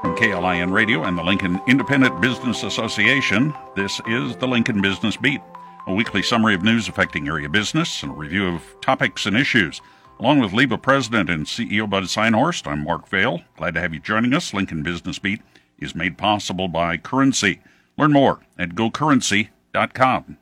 From KLIN Radio and the Lincoln Independent Business Association, this is the Lincoln Business Beat, a weekly summary of news affecting area business and a review of topics and issues. Along with LIBA President and CEO Bud Synhorst, I'm Mark Vale. Glad to have you joining us. Lincoln Business Beat is made possible by Currency. Learn more at gocurrency.com.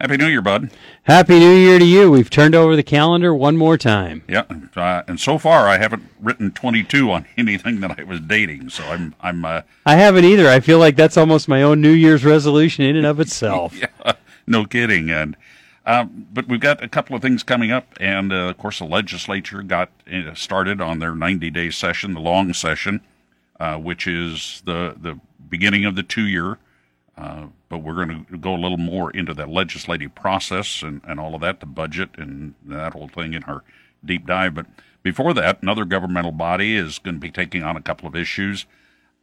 Happy New Year, Bud. Happy New Year to you. We've turned over the calendar one more time. Yeah, uh, and so far I haven't written 22 on anything that I was dating, so I'm I'm. Uh, I haven't either. I feel like that's almost my own New Year's resolution in and of itself. yeah, no kidding. And um, but we've got a couple of things coming up, and uh, of course the legislature got uh, started on their 90-day session, the long session, uh, which is the the beginning of the two-year. Uh, but we're going to go a little more into the legislative process and, and all of that, the budget and that whole thing in our deep dive. But before that, another governmental body is going to be taking on a couple of issues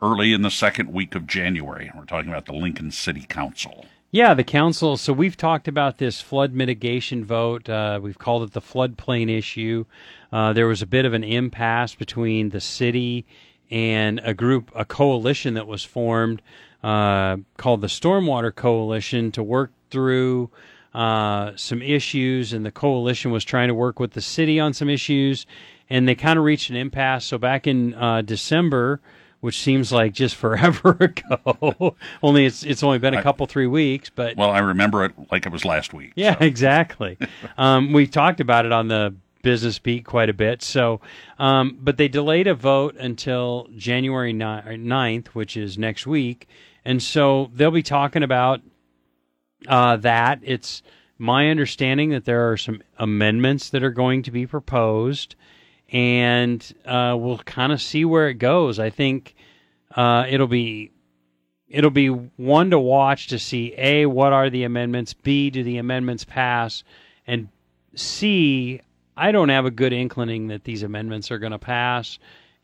early in the second week of January. We're talking about the Lincoln City Council. Yeah, the council. So we've talked about this flood mitigation vote. Uh, we've called it the floodplain issue. Uh, there was a bit of an impasse between the city and a group, a coalition that was formed uh, called the Stormwater Coalition to work through uh, some issues, and the coalition was trying to work with the city on some issues, and they kind of reached an impasse. So back in uh, December, which seems like just forever ago, only it's it's only been a couple three weeks, but well, I remember it like it was last week. Yeah, so. exactly. um, we talked about it on the business beat quite a bit. So, um, but they delayed a vote until January 9th, which is next week. And so they'll be talking about uh, that. It's my understanding that there are some amendments that are going to be proposed, and uh, we'll kind of see where it goes. I think uh, it'll be it'll be one to watch to see a what are the amendments, b do the amendments pass, and c I don't have a good inkling that these amendments are going to pass.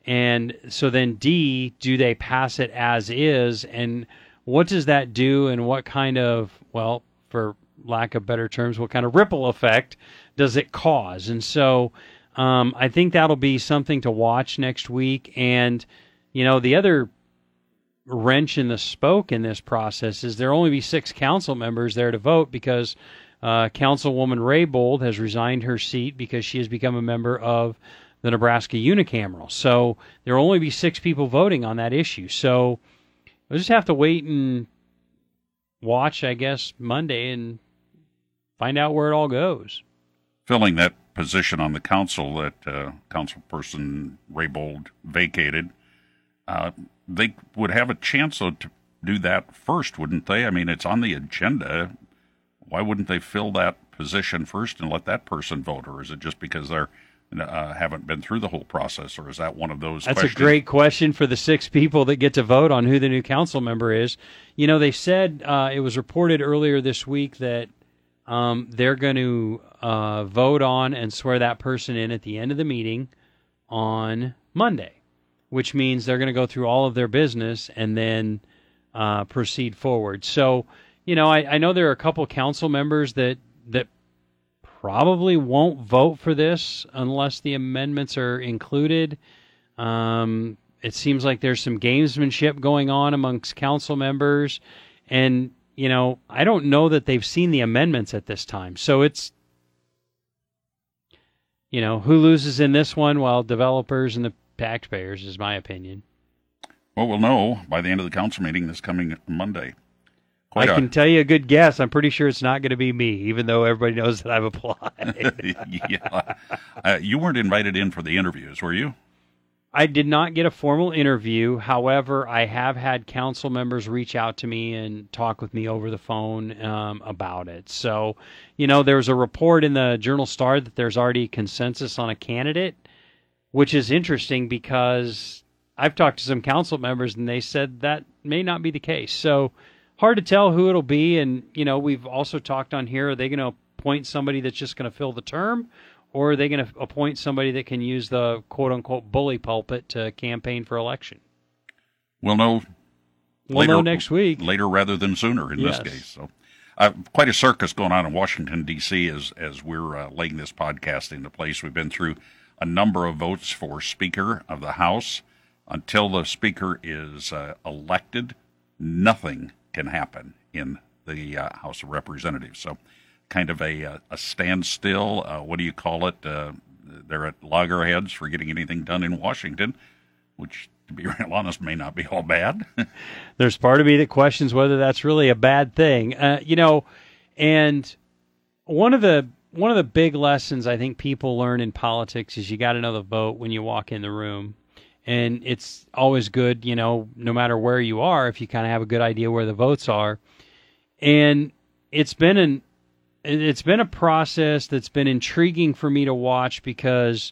And so then D, do they pass it as is? And what does that do? And what kind of, well, for lack of better terms, what kind of ripple effect does it cause? And so um, I think that'll be something to watch next week. And, you know, the other wrench in the spoke in this process is there'll only be six council members there to vote because uh, Councilwoman Raybould has resigned her seat because she has become a member of the Nebraska unicameral. So there will only be six people voting on that issue. So we'll just have to wait and watch, I guess, Monday and find out where it all goes. Filling that position on the council that uh, Councilperson Raybould vacated, uh, they would have a chance to do that first, wouldn't they? I mean, it's on the agenda. Why wouldn't they fill that position first and let that person vote, or is it just because they're uh, haven't been through the whole process, or is that one of those? That's questions? a great question for the six people that get to vote on who the new council member is. You know, they said uh, it was reported earlier this week that um, they're going to uh, vote on and swear that person in at the end of the meeting on Monday, which means they're going to go through all of their business and then uh, proceed forward. So, you know, I, I know there are a couple council members that that probably won't vote for this unless the amendments are included. Um, it seems like there's some gamesmanship going on amongst council members, and you know, I don't know that they've seen the amendments at this time. So it's you know, who loses in this one? Well, developers and the taxpayers, is my opinion. Well, we'll know by the end of the council meeting this coming Monday. Quite I can tell you a good guess. I'm pretty sure it's not going to be me, even though everybody knows that I've applied. yeah. Uh, you weren't invited in for the interviews, were you? I did not get a formal interview. However, I have had council members reach out to me and talk with me over the phone um, about it. So, you know, there's a report in the Journal Star that there's already consensus on a candidate, which is interesting because I've talked to some council members and they said that may not be the case. So, hard to tell who it'll be. And, you know, we've also talked on here are they going to appoint somebody that's just going to fill the term? Or are they going to appoint somebody that can use the quote unquote bully pulpit to campaign for election? We'll know. We'll later, know next week. Later rather than sooner in yes. this case. So, uh, quite a circus going on in Washington D.C. as as we're uh, laying this podcast into place. We've been through a number of votes for Speaker of the House. Until the Speaker is uh, elected, nothing can happen in the uh, House of Representatives. So, kind of a, uh, a standstill. Uh, what do you call it? Uh, they're at loggerheads for getting anything done in Washington, which, to be real honest, may not be all bad. There's part of me that questions whether that's really a bad thing. Uh, you know, and one of the one of the big lessons I think people learn in politics is you got to know the vote when you walk in the room. And it's always good, you know, no matter where you are, if you kind of have a good idea where the votes are. And it's been an it's been a process that's been intriguing for me to watch because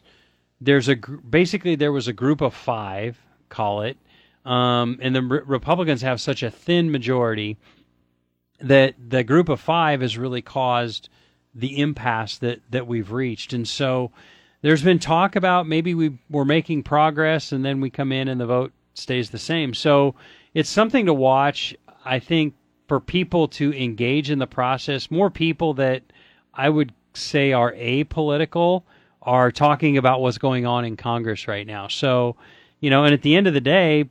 there's a basically there was a group of five, call it, um, and the re- Republicans have such a thin majority that the group of five has really caused the impasse that that we've reached, and so there's been talk about maybe we we're making progress, and then we come in and the vote stays the same. So it's something to watch. I think for people to engage in the process. More people that I would say are apolitical are talking about what's going on in Congress right now. So, you know, and at the end of the day,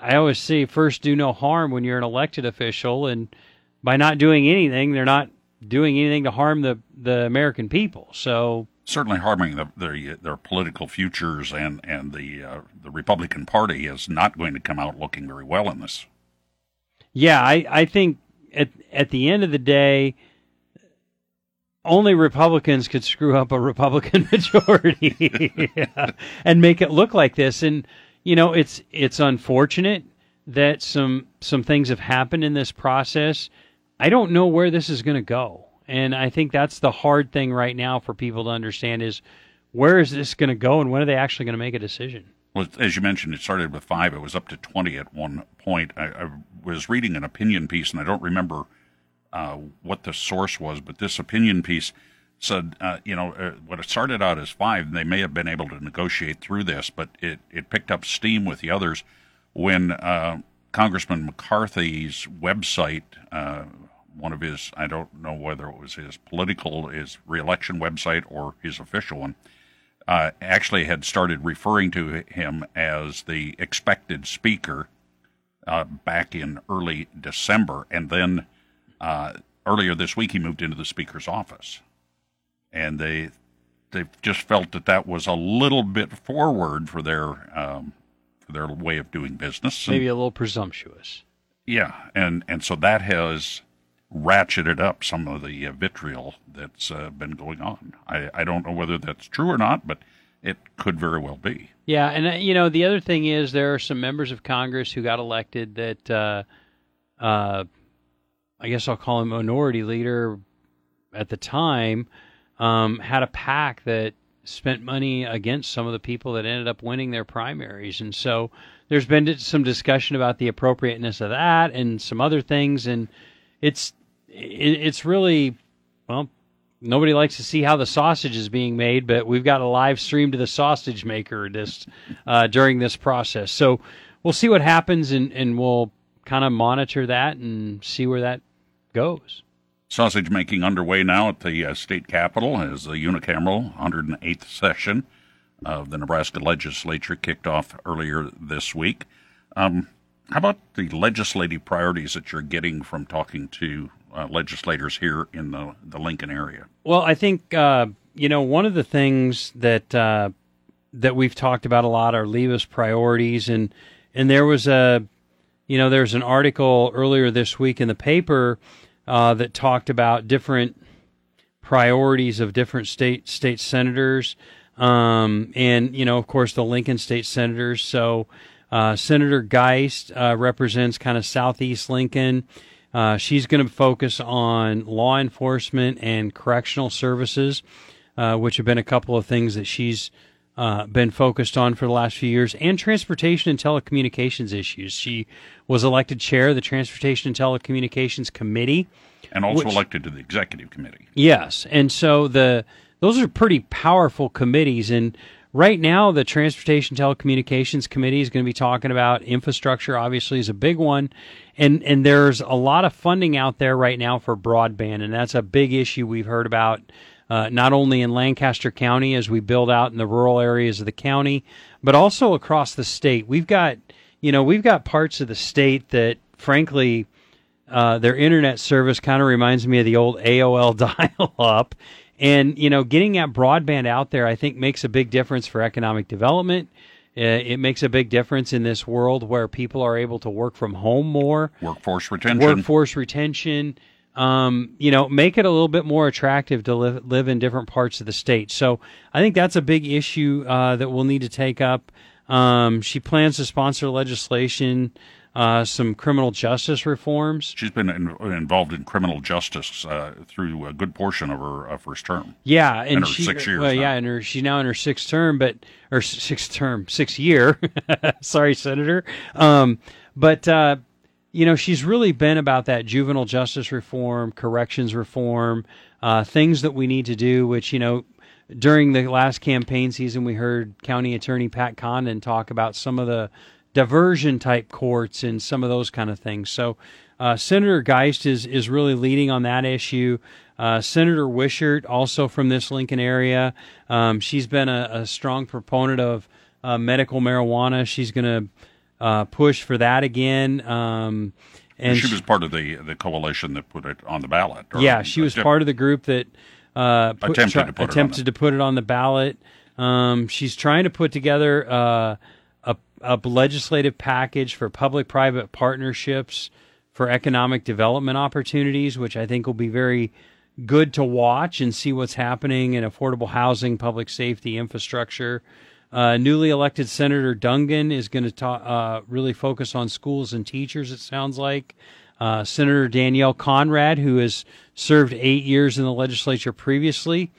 I always say first do no harm when you're an elected official and by not doing anything, they're not doing anything to harm the the American people. So certainly harming the, their their political futures and and the uh, the Republican Party is not going to come out looking very well in this. Yeah, I, I think at at the end of the day, only Republicans could screw up a Republican majority yeah, and make it look like this. And you know, it's it's unfortunate that some some things have happened in this process. I don't know where this is going to go, and I think that's the hard thing right now for people to understand is where is this going to go, and when are they actually going to make a decision? Well, as you mentioned, it started with five. It was up to 20 at one point. I, I was reading an opinion piece, and I don't remember uh, what the source was, but this opinion piece said, uh, you know, uh, what it started out as five, and they may have been able to negotiate through this, but it, it picked up steam with the others when uh, Congressman McCarthy's website, uh, one of his, I don't know whether it was his political, his reelection website or his official one, uh, actually had started referring to him as the expected speaker uh, back in early December, and then uh, earlier this week he moved into the speaker's office, and they they just felt that that was a little bit forward for their um, for their way of doing business, maybe a little presumptuous. Yeah, and and so that has ratcheted up some of the uh, vitriol that's uh, been going on. I, I don't know whether that's true or not, but it could very well be. Yeah, and uh, you know the other thing is there are some members of Congress who got elected that uh, uh, I guess I'll call him minority leader at the time um, had a pack that spent money against some of the people that ended up winning their primaries, and so there's been some discussion about the appropriateness of that and some other things, and it's it's really well nobody likes to see how the sausage is being made, but we've got a live stream to the sausage maker this uh, during this process. So we'll see what happens, and, and we'll kind of monitor that and see where that goes. Sausage making underway now at the uh, state capitol as the unicameral 108th session of the Nebraska legislature kicked off earlier this week. Um, how about the legislative priorities that you're getting from talking to uh, legislators here in the, the Lincoln area? Well, I think uh, you know one of the things that uh, that we've talked about a lot are LIBA's priorities, and and there was a you know there's an article earlier this week in the paper uh, that talked about different priorities of different state state senators, um, and you know of course the Lincoln state senators. So uh, Senator Geist uh, represents kind of southeast Lincoln. Uh, she's going to focus on law enforcement and correctional services, uh, which have been a couple of things that she's uh, been focused on for the last few years, and transportation and telecommunications issues. She was elected chair of the Transportation and Telecommunications Committee, and also which, elected to the executive committee. Yes, and so the those are pretty powerful committees, and Right now, the Transportation Telecommunications Committee is going to be talking about infrastructure. Obviously, is a big one, and and there's a lot of funding out there right now for broadband, and that's a big issue we've heard about uh, not only in Lancaster County as we build out in the rural areas of the county, but also across the state. We've got, you know, we've got parts of the state that, frankly, uh, their internet service kind of reminds me of the old AOL dial-up, and you know, getting that broadband out there, I think, makes a big difference for economic development. Uh, it makes a big difference in this world where people are able to work from home more. Workforce retention. Workforce retention. Um, you know, make it a little bit more attractive to live, live in different parts of the state. So I think that's a big issue uh, that we'll need to take up. Um, she plans to sponsor legislation uh, some criminal justice reforms. She's been in, involved in criminal justice uh, through a good portion of her uh, first term. Yeah, and in her she, six years. Well, yeah, and her she's now in her sixth term, but or sixth term, sixth year. Sorry, Senator. Um, but uh, you know, she's really been about that juvenile justice reform, corrections reform, uh, things that we need to do. Which you know, during the last campaign season, we heard County Attorney Pat Condon talk about some of the diversion type courts and some of those kind of things. So uh, Senator Geist is is really leading on that issue. Uh, Senator Wishart, also from this Lincoln area, um, she's been a, a, strong proponent of uh, medical marijuana. She's going to uh, push for that again. Um, and she, was part of the the coalition that put it on the ballot. yeah, she was part of the group that uh, put, attempted, to, put attempted to put it on the ballot. Um, she's trying to put together a legislative package for public private partnerships for economic development opportunities, which I think will be very good to watch and see what's happening in affordable housing, public safety, infrastructure. Uh, newly elected Senator Dungan is going to uh, really focus on schools and teachers, it sounds like. Uh, Senator Danielle Conrad, who has served eight years in the legislature previously,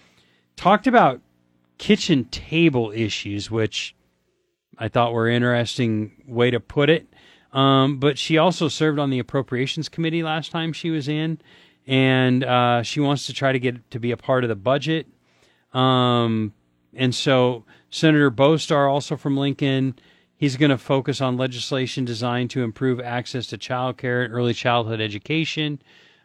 talked about kitchen table issues, which I thought were interesting way to put it. Um, but she also served on the appropriations committee last time she was in, and uh, she wants to try to get to be a part of the budget. Um, and so Senator Bostar, also from Lincoln, he's going to focus on legislation designed to improve access to child care and early childhood education.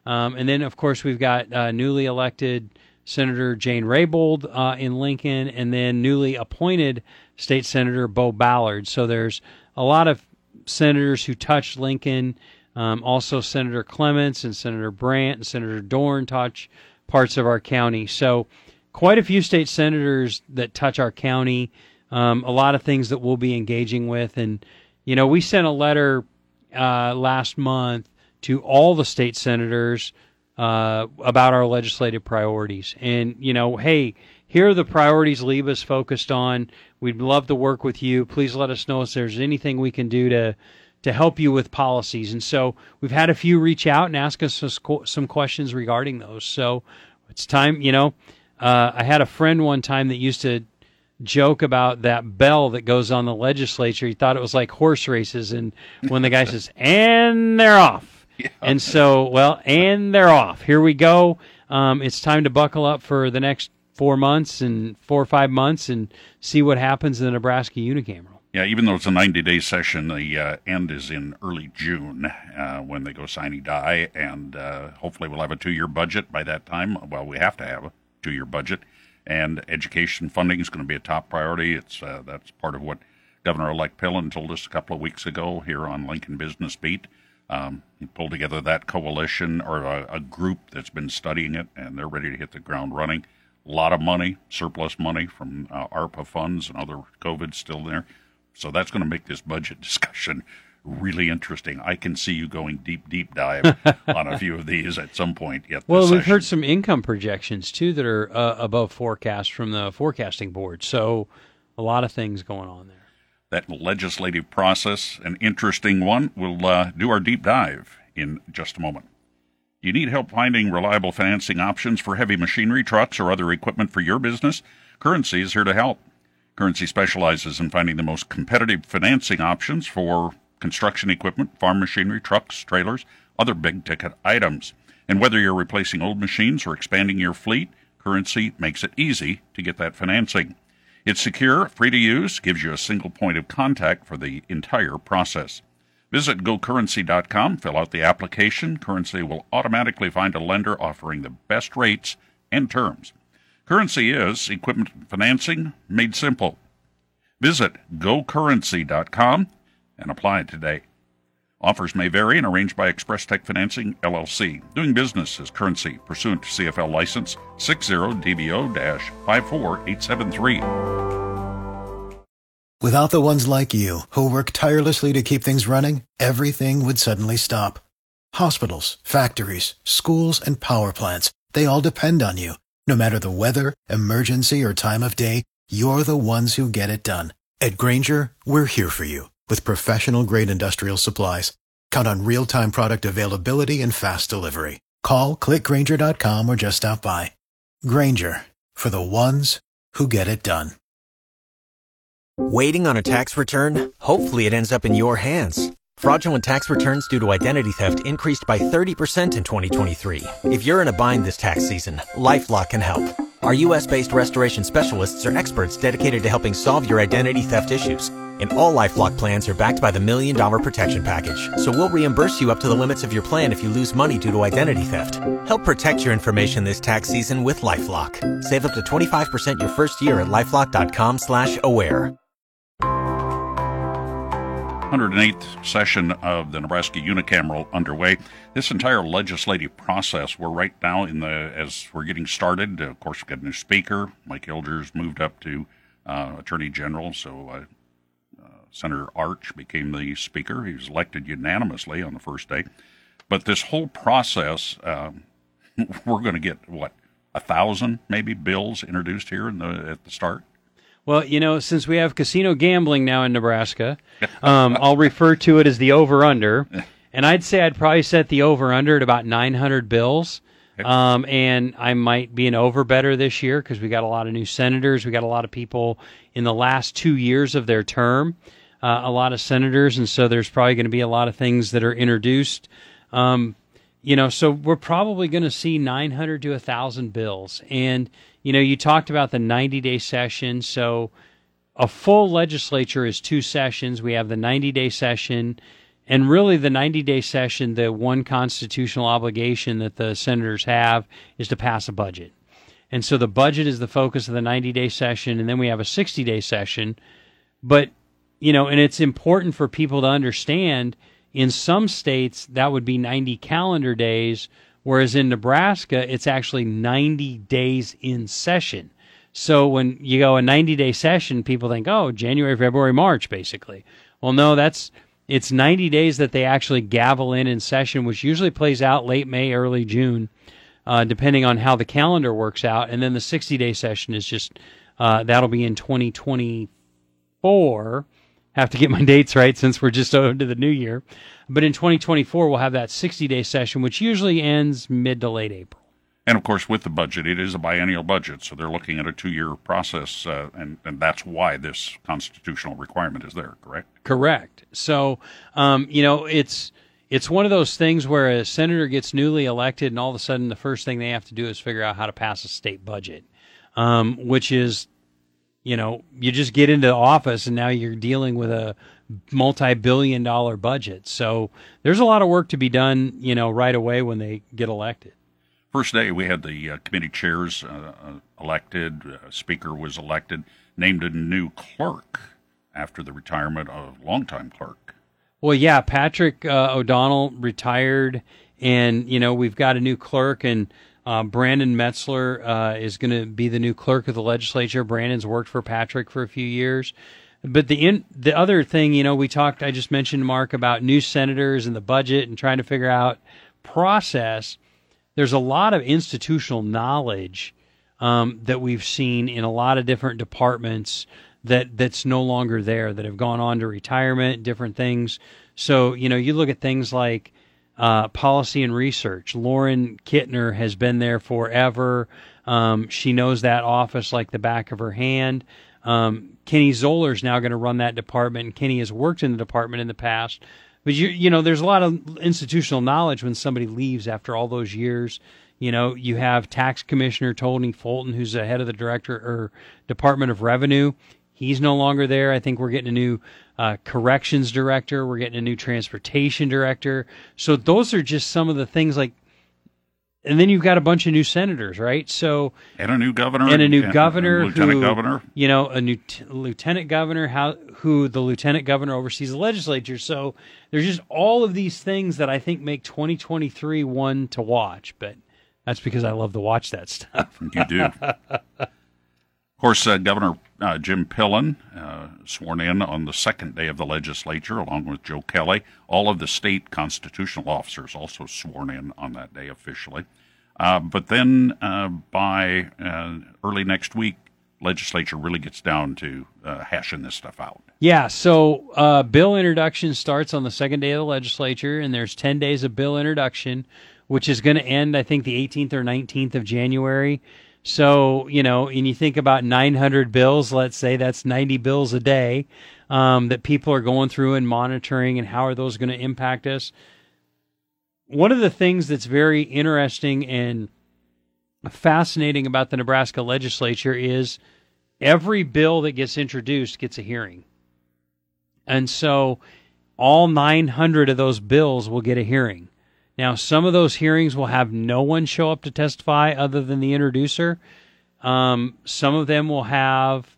Um, and then, of course, we've got uh, newly elected Senator Jane Raybould uh, in Lincoln, and then newly appointed State Senator Beau Ballard. So there's a lot of senators who touch Lincoln. Um, also, Senator Clements and Senator Brandt and Senator Dorn touch parts of our county. So, quite a few state senators that touch our county. Um, a lot of things that we'll be engaging with. And, you know, we sent a letter uh, last month to all the state senators uh, about our legislative priorities. And, you know, hey, here are the priorities LIBA's focused on. We'd love to work with you. Please let us know if there's anything we can do to to help you with policies. And so we've had a few reach out and ask us some questions regarding those. So it's time, you know. Uh, I had a friend one time that used to joke about that bell that goes on the legislature. He thought it was like horse races, and when the guy says, "And they're off," Yeah. And so, well, and they're off. Here we go. Um, it's time to buckle up for the next four months and four or five months and see what happens in the Nebraska unicameral. Yeah, even though it's a 90 day session, the uh, end is in early June uh, when they go sine die, and uh, hopefully we'll have a two year budget by that time. Well, we have to have a two year budget, and education funding is going to be a top priority. It's uh, That's part of what Governor elect Pillen told us a couple of weeks ago here on Lincoln Business Beat. Um, he pulled together that coalition or a, a, group that's been studying it, and they're ready to hit the ground running. A lot of money, surplus money from uh, ARPA funds and other COVID still there. So that's going to make this budget discussion really interesting. I can see you going deep, deep dive on a few of these at some point. Yet well, we've session. heard some income projections too that are uh, above forecast from the forecasting board. So a lot of things going on there that legislative process, an interesting one. We'll uh, do our deep dive in just a moment. You need help finding reliable financing options for heavy machinery, trucks, or other equipment for your business? Currency is here to help. Currency specializes in finding the most competitive financing options for construction equipment, farm machinery, trucks, trailers, other big ticket items. And whether you're replacing old machines or expanding your fleet, Currency makes it easy to get that financing. It's secure, free to use, gives you a single point of contact for the entire process. Visit gocurrency.com, fill out the application. Currency will automatically find a lender offering the best rates and terms. Currency is equipment financing made simple. Visit gocurrency.com and apply today. Offers may vary and arranged by Express Tech Financing, LLC. Doing business as currency pursuant to CFL license 60DBO-54873. Without the ones like you, who work tirelessly to keep things running, everything would suddenly stop. Hospitals, factories, schools, and power plants, they all depend on you. No matter the weather, emergency, or time of day, you're the ones who get it done. At Grainger, we're here for you with professional grade industrial supplies. Count on real time product availability and fast delivery. Call clickgrainger.com or just stop by. Grainger for the ones who get it done. Waiting on a tax return? Hopefully, it ends up in your hands. Fraudulent tax returns due to identity theft increased by 30% in 2023. If you're in a bind this tax season, LifeLock can help. Our U.S.-based restoration specialists are experts dedicated to helping solve your identity theft issues. And all LifeLock plans are backed by the Million Dollar Protection Package. So we'll reimburse you up to the limits of your plan if you lose money due to identity theft. Help protect your information this tax season with LifeLock. Save up to 25% your first year at LifeLock.com slash aware. 108th session of the Nebraska unicameral underway. This entire legislative process, we're right now in the, as we're getting started, of course, we've got a new speaker. Mike Hilgers moved up to uh, Attorney General, so uh, Senator Arch became the speaker. He was elected unanimously on the first day. But this whole process, um, we're going to get what a thousand maybe bills introduced here in the at the start. Well, you know, since we have casino gambling now in Nebraska, um, I'll refer to it as the over under, and I'd say I'd probably set the over under at about 900 bills. Um, and I might be an over better this year because we got a lot of new senators. We got a lot of people in the last two years of their term uh, a lot of senators, and so there's probably going to be a lot of things that are introduced. Um, you know, so we're probably going to see 900 to 1,000 bills. And, you know, you talked about the 90 day session. So a full legislature is two sessions. We have the 90 day session. And really, the 90 day session, the one constitutional obligation that the senators have is to pass a budget. And so the budget is the focus of the 90 day session. And then we have a 60 day session. But you know, and it's important for people to understand in some states that would be 90 calendar days, whereas in Nebraska, it's actually 90 days in session. So when you go a 90 day session, people think, oh, January, February, March, basically. Well, no, that's it's 90 days that they actually gavel in in session, which usually plays out late May, early June, uh, depending on how the calendar works out. And then the 60 day session is just uh, that'll be in 2024 have to get my dates right since we're just into the new year. But in 2024, we'll have that 60 day session, which usually ends mid to late April. And of course, with the budget, it is a biennial budget, so they're looking at a two-year process, uh, and and that's why this constitutional requirement is there. Correct. Correct. So, um, you know, it's it's one of those things where a senator gets newly elected, and all of a sudden, the first thing they have to do is figure out how to pass a state budget, um, which is you know, you just get into office and now you're dealing with a multi-billion dollar budget. So there's a lot of work to be done, you know, right away when they get elected. First day, we had the uh, committee chairs uh, uh elected, uh, speaker was elected, named a new clerk after the retirement of longtime clerk. Well, yeah, Patrick uh, O'Donnell retired, and you know we've got a new clerk, and uh, Brandon Metzler uh, is going to be the new clerk of the legislature. Brandon's worked for Patrick for a few years. But the in, the other thing, you know, we talked. I just mentioned Mark about new senators and the budget and trying to figure out process. There's a lot of institutional knowledge um, that we've seen in a lot of different departments that that's no longer there that have gone on to retirement, different things. So you know, you look at things like uh, policy and research. Lauren Kintner has been there forever. Um, she knows that office like the back of her hand. Um, Kenny Zoeller is now going to run that department, and Kenny has worked in the department in the past. But you, you know, there's a lot of institutional knowledge when somebody leaves after all those years. You know, you have Tax Commissioner Tony Fulton, who's the head of the director or Department of Revenue. He's no longer there. I think we're getting a new uh, corrections director. We're getting a new transportation director. So those are just some of the things like and then you've got a bunch of new senators, right? So and a new governor and a new governor, lieutenant who, governor. You know, a new t- lieutenant governor, how who the lieutenant governor oversees the legislature. So there's just all of these things that I think make 2023 one to watch. But that's because I love to watch that stuff. You do. of course, uh, Governor uh, Jim Pillen uh, sworn in on the second day of the legislature, along with Joe Kelly. All of the state constitutional officers also sworn in on that day officially. Uh, but then uh, by uh, early next week, legislature really gets down to uh, hashing this stuff out. Yeah, so bill introduction starts on the second day of the legislature, and there's 10 days of bill introduction, which is going to end, I think, the 18th or 19th of January. So, you know, and you think about 900 bills, let's say that's 90 bills a day um, that people are going through and monitoring, and how are those going to impact us? one of the things that's very interesting and fascinating about the Nebraska legislature is every bill that gets introduced gets a hearing. And so all 900 of those bills will get a hearing. Now, some of those hearings will have no one show up to testify other than the introducer. Um, some of them will have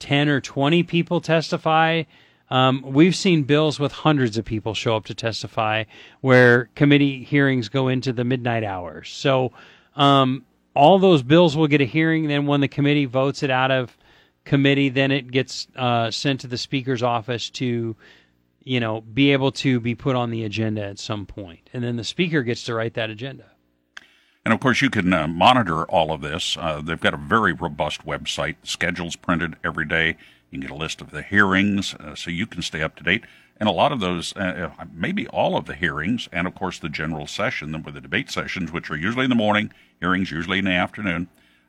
10 or 20 people testify. Um, we've seen bills with hundreds of people show up to testify where committee hearings go into the midnight hours. So um, all those bills will get a hearing. Then when the committee votes it out of committee, then it gets uh, sent to the speaker's office to, you know, be able to be put on the agenda at some point. And then the speaker gets to write that agenda. And of course, you can uh, monitor all of this. Uh, they've got a very robust website. Schedule's printed every day. You can get a list of the hearings uh, so you can stay up to date. And a lot of those, uh, uh, maybe all of the hearings, and of course the general session, the, the debate sessions, which are usually in the morning, hearings usually in the afternoon,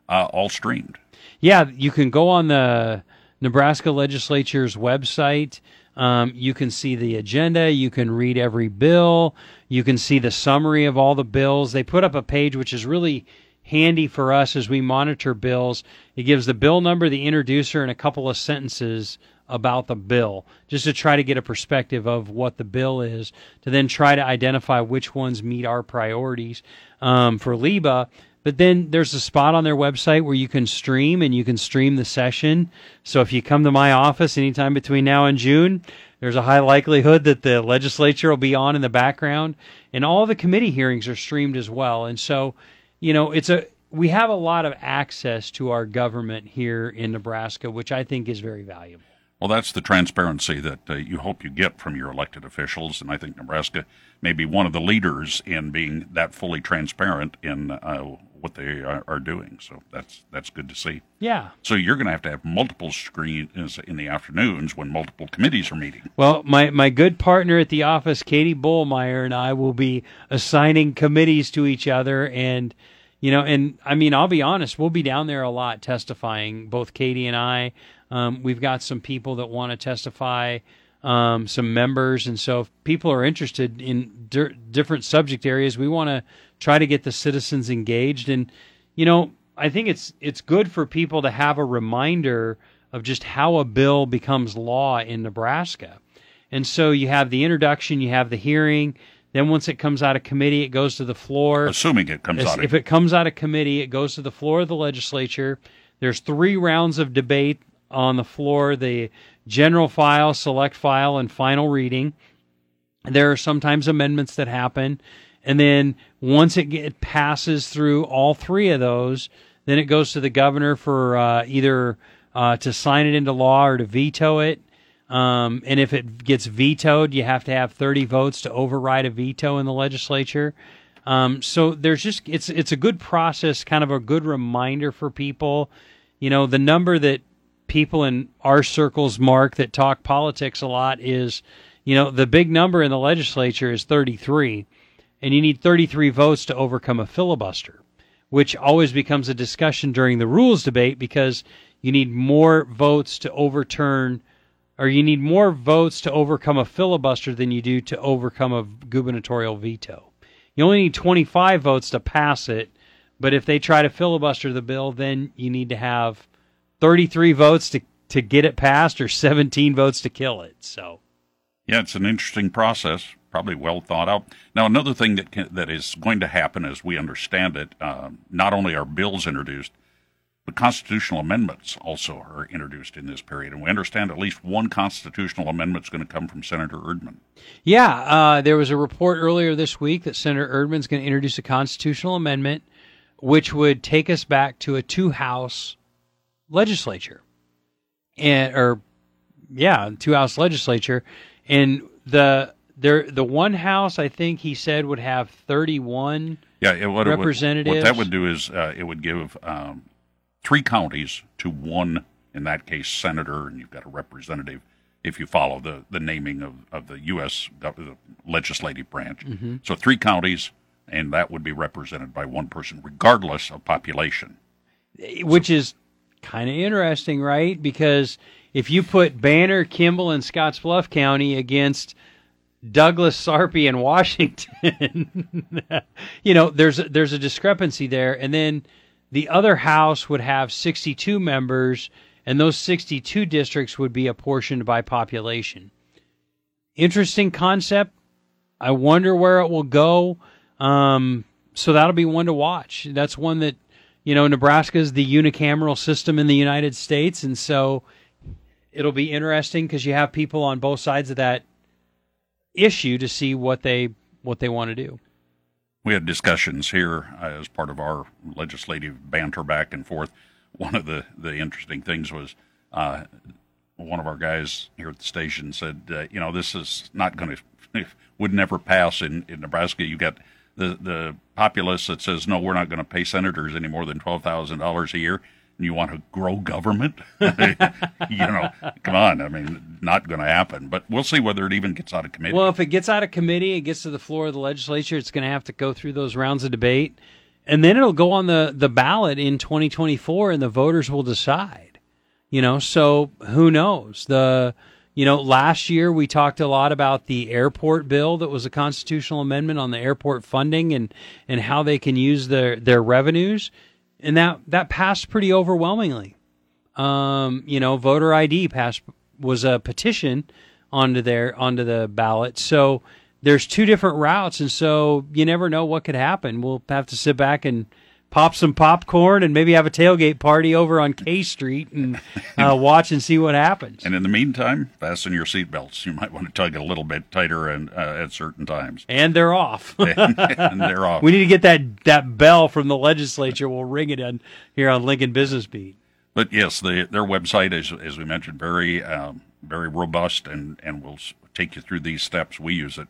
uh, all streamed. Yeah, you can go on the Nebraska legislature's website. Um, you can see the agenda. You can read every bill. You can see the summary of all the bills. They put up a page which is really handy for us as we monitor bills. It gives the bill number, the introducer, and a couple of sentences about the bill, just to try to get a perspective of what the bill is, to then try to identify which ones meet our priorities um, for LIBA. But then there's a spot on their website where you can stream and you can stream the session. So if you come to my office anytime between now and June, there's a high likelihood that the legislature will be on in the background. And all the committee hearings are streamed as well. And so you know, it's a we have a lot of access to our government here in Nebraska, which I think is very valuable. Well, that's the transparency that uh, you hope you get from your elected officials, and I think Nebraska may be one of the leaders in being that fully transparent in uh, what they are, are, doing. So that's that's good to see. Yeah. So you're going to have to have multiple screens in the afternoons when multiple committees are meeting. Well, my my good partner at the office, Katie Bullmeyer, and I will be assigning committees to each other and you know, and I mean, I'll be honest, we'll be down there a lot testifying, both Katie and I. Um, we've got some people that want to testify, um, some members. And so if people are interested in di- different subject areas, we want to try to get the citizens engaged. And, you know, I think it's, it's good for people to have a reminder of just how a bill becomes law in Nebraska. And so you have the introduction, you have the hearing, then once it comes out of committee, it goes to the floor. Assuming it comes out. If it comes out of committee, it goes to the floor of the legislature. There's three rounds of debate on the floor: the general file, select file, and final reading. There are sometimes amendments that happen, and then once it, get, passes through all three of those, then it goes to the governor for uh, either uh, to sign it into law or to veto it. Um, and if it gets vetoed, you have to have 30 votes to override a veto in the legislature. Um, so there's just it's it's a good process, kind of a good reminder for people. You know, the number that people in our circles mark that talk politics a lot is, you know, the big number in the legislature is 33, and you need 33 votes to overcome a filibuster, which always becomes a discussion during the rules debate because you need more votes to overturn or you need more votes to overcome a filibuster than you do to overcome a gubernatorial veto. You only need 25 votes to pass it, but if they try to filibuster the bill, then you need to have 33 votes to, to get it passed or 17 votes to kill it. So, yeah, it's an interesting process. probably well thought out. Now, another thing that can, that is going to happen, as we understand it, uh, not only are bills introduced, but constitutional amendments also are introduced in this period, and we understand at least one constitutional amendment is going to come from Senator Erdman. Yeah, uh, there was a report earlier this week that Senator Erdman's going to introduce a constitutional amendment which would take us back to a two-house legislature, and or yeah, two-house legislature, and the there the one house I think he said would have thirty-one. Yeah, it, what representatives. It would, what that would do is uh, it would give um, three counties to one, in that case, senator, and you've got a representative if you follow the, the naming of, of the U.S. the legislative branch. Mm-hmm. So three counties, and that would be represented by one person, regardless of population. Which so, is kind of interesting, right? Because if you put Banner, Kimball, and Scottsbluff County against Douglas, Sarpy, and Washington, you know, there's there's a discrepancy there, and then the other house would have 62 members, and those 62 districts would be apportioned by population. Interesting concept. I wonder where it will go. Um, so that'll be one to watch. That's one that, you know, Nebraska is the unicameral system in the United States, and so it'll be interesting because you have people on both sides of that issue to see what they what they want to do we had discussions here uh, as part of our legislative banter back and forth. One of the, the interesting things was uh, one of our guys here at the station said, uh, you know, this is not going to, would never pass in, in Nebraska. You got the, the populace that says, no, we're not going to pay senators any more than $12,000 a year and you want to grow government? you know, come on. I mean, not going to happen. But we'll see whether it even gets out of committee. Well, if it gets out of committee, it gets to the floor of the legislature, it's going to have to go through those rounds of debate. And then it'll go on the, the ballot in 2024 and the voters will decide. You know, so who knows? The you know, last year we talked a lot about the airport bill that was a constitutional amendment on the airport funding and, and how they can use their, their revenues and that that passed pretty overwhelmingly. Um, you know, voter ID passed was a petition onto their onto the ballot. So there's two different routes, and so you never know what could happen. We'll have to sit back and pop some popcorn and maybe have a tailgate party over on K Street and uh, watch and see what happens. And in the meantime, fasten your seatbelts. You might want to tug it a little bit tighter and uh, at certain times. And they're off. and, and, they're off. We need to get that that bell from the legislature. We'll ring it on here on Lincoln Business Beat. But yes, the, their website is, as we mentioned, very um, very robust, and and will take you through these steps. We use it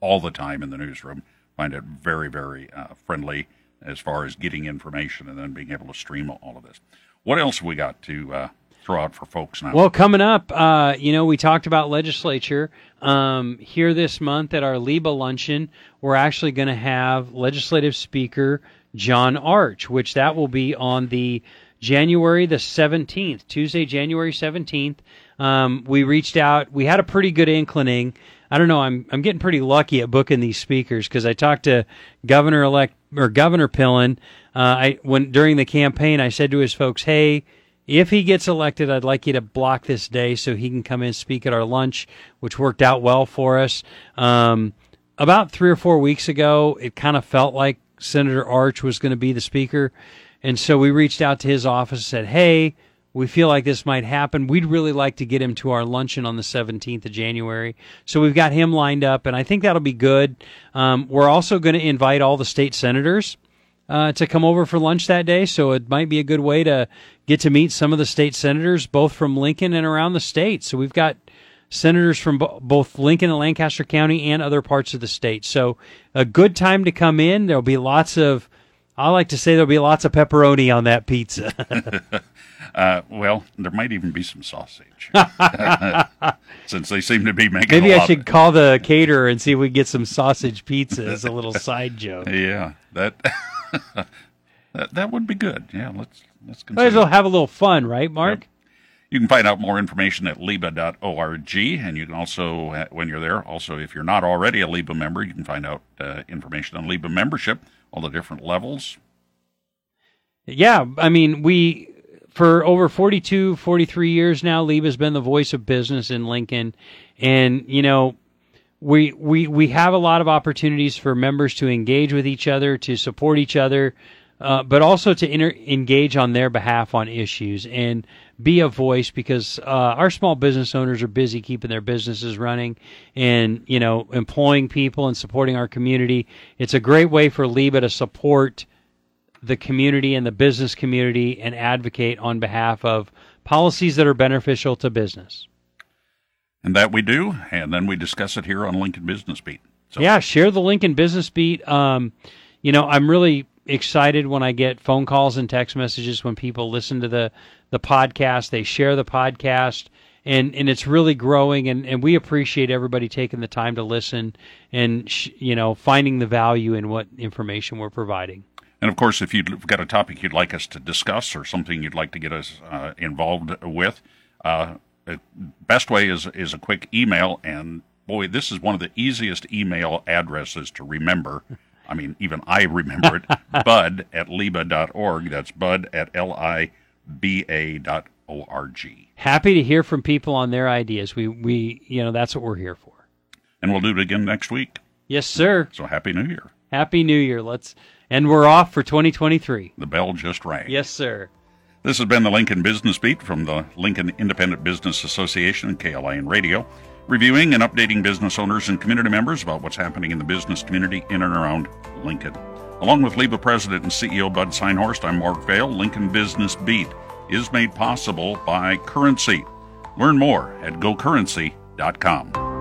all the time in the newsroom. Find it very very uh, friendly as far as getting information and then being able to stream all of this. What else we got to uh, throw out for folks now? Well, coming up, uh, you know, we talked about legislature. Um, here this month at our LIBA luncheon, we're actually going to have legislative speaker John Arch, which that will be on the January the 17th, Tuesday, January 17th. Um, we reached out. We had a pretty good inclining. I don't know. I'm I'm getting pretty lucky at booking these speakers because I talked to Governor elect or Governor Pillen. Uh, I when during the campaign, I said to his folks, "Hey, if he gets elected, I'd like you to block this day so he can come in and speak at our lunch," which worked out well for us. Um, about three or four weeks ago, it kind of felt like Senator Arch was going to be the speaker, and so we reached out to his office and said, "Hey." We feel like this might happen. We'd really like to get him to our luncheon on the 17th of January. So we've got him lined up, and I think that'll be good. Um, we're also going to invite all the state senators uh, to come over for lunch that day. So it might be a good way to get to meet some of the state senators, both from Lincoln and around the state. So we've got senators from bo- both Lincoln and Lancaster County and other parts of the state. So a good time to come in. There'll be lots of, I like to say there'll be lots of pepperoni on that pizza. Uh, well, there might even be some sausage, since they seem to be making. Maybe I should call the caterer and see if we can get some sausage pizza as a little side joke. Yeah, that that, that would be good. Yeah, let's let's consider. Might as well have a little fun, right, Mark? Yep. You can find out more information at liba.org, and you can also, uh, when you're there, also if you're not already a LIBA member, you can find out uh, information on LIBA membership, all the different levels. Yeah, I mean, we for over 42, 43 years now, Liba has been the voice of business in Lincoln. And, you know, we we we have a lot of opportunities for members to engage with each other, to support each other, uh, but also to inter- engage on their behalf on issues and be a voice because uh, our small business owners are busy keeping their businesses running and you know employing people and supporting our community. It's a great way for LIBA to support the community and the business community and advocate on behalf of policies that are beneficial to business. And that we do, and then we discuss it here on Lincoln Business Beat. So. Yeah, share the Lincoln Business Beat. Um, you know, I'm really excited when I get phone calls and text messages when people listen to the the podcast. They share the podcast, and and it's really growing. And and we appreciate everybody taking the time to listen and sh- you know finding the value in what information we're providing. And of course, if you've got a topic you'd like us to discuss or something you'd like to get us uh, involved with, uh, best way is is a quick email. And boy, this is one of the easiest email addresses to remember. I mean, even I remember it. bud at liba.org. That's bud at L-I-B-A dot O-R-G. Happy to hear from people on their ideas. We, we, you know, that's what we're here for. And we'll do it again next week. Yes, sir. So happy New Year. Happy New Year. Let's, and we're off for 2023. The bell just rang. Yes, sir. This has been the Lincoln Business Beat from the Lincoln Independent Business Association and KLIN Radio, reviewing and updating business owners and community members about what's happening in the business community in and around Lincoln. Along with LIBA President and CEO Bud Synhorst, I'm Mark Vale. Lincoln Business Beat is made possible by Currency. Learn more at gocurrency.com.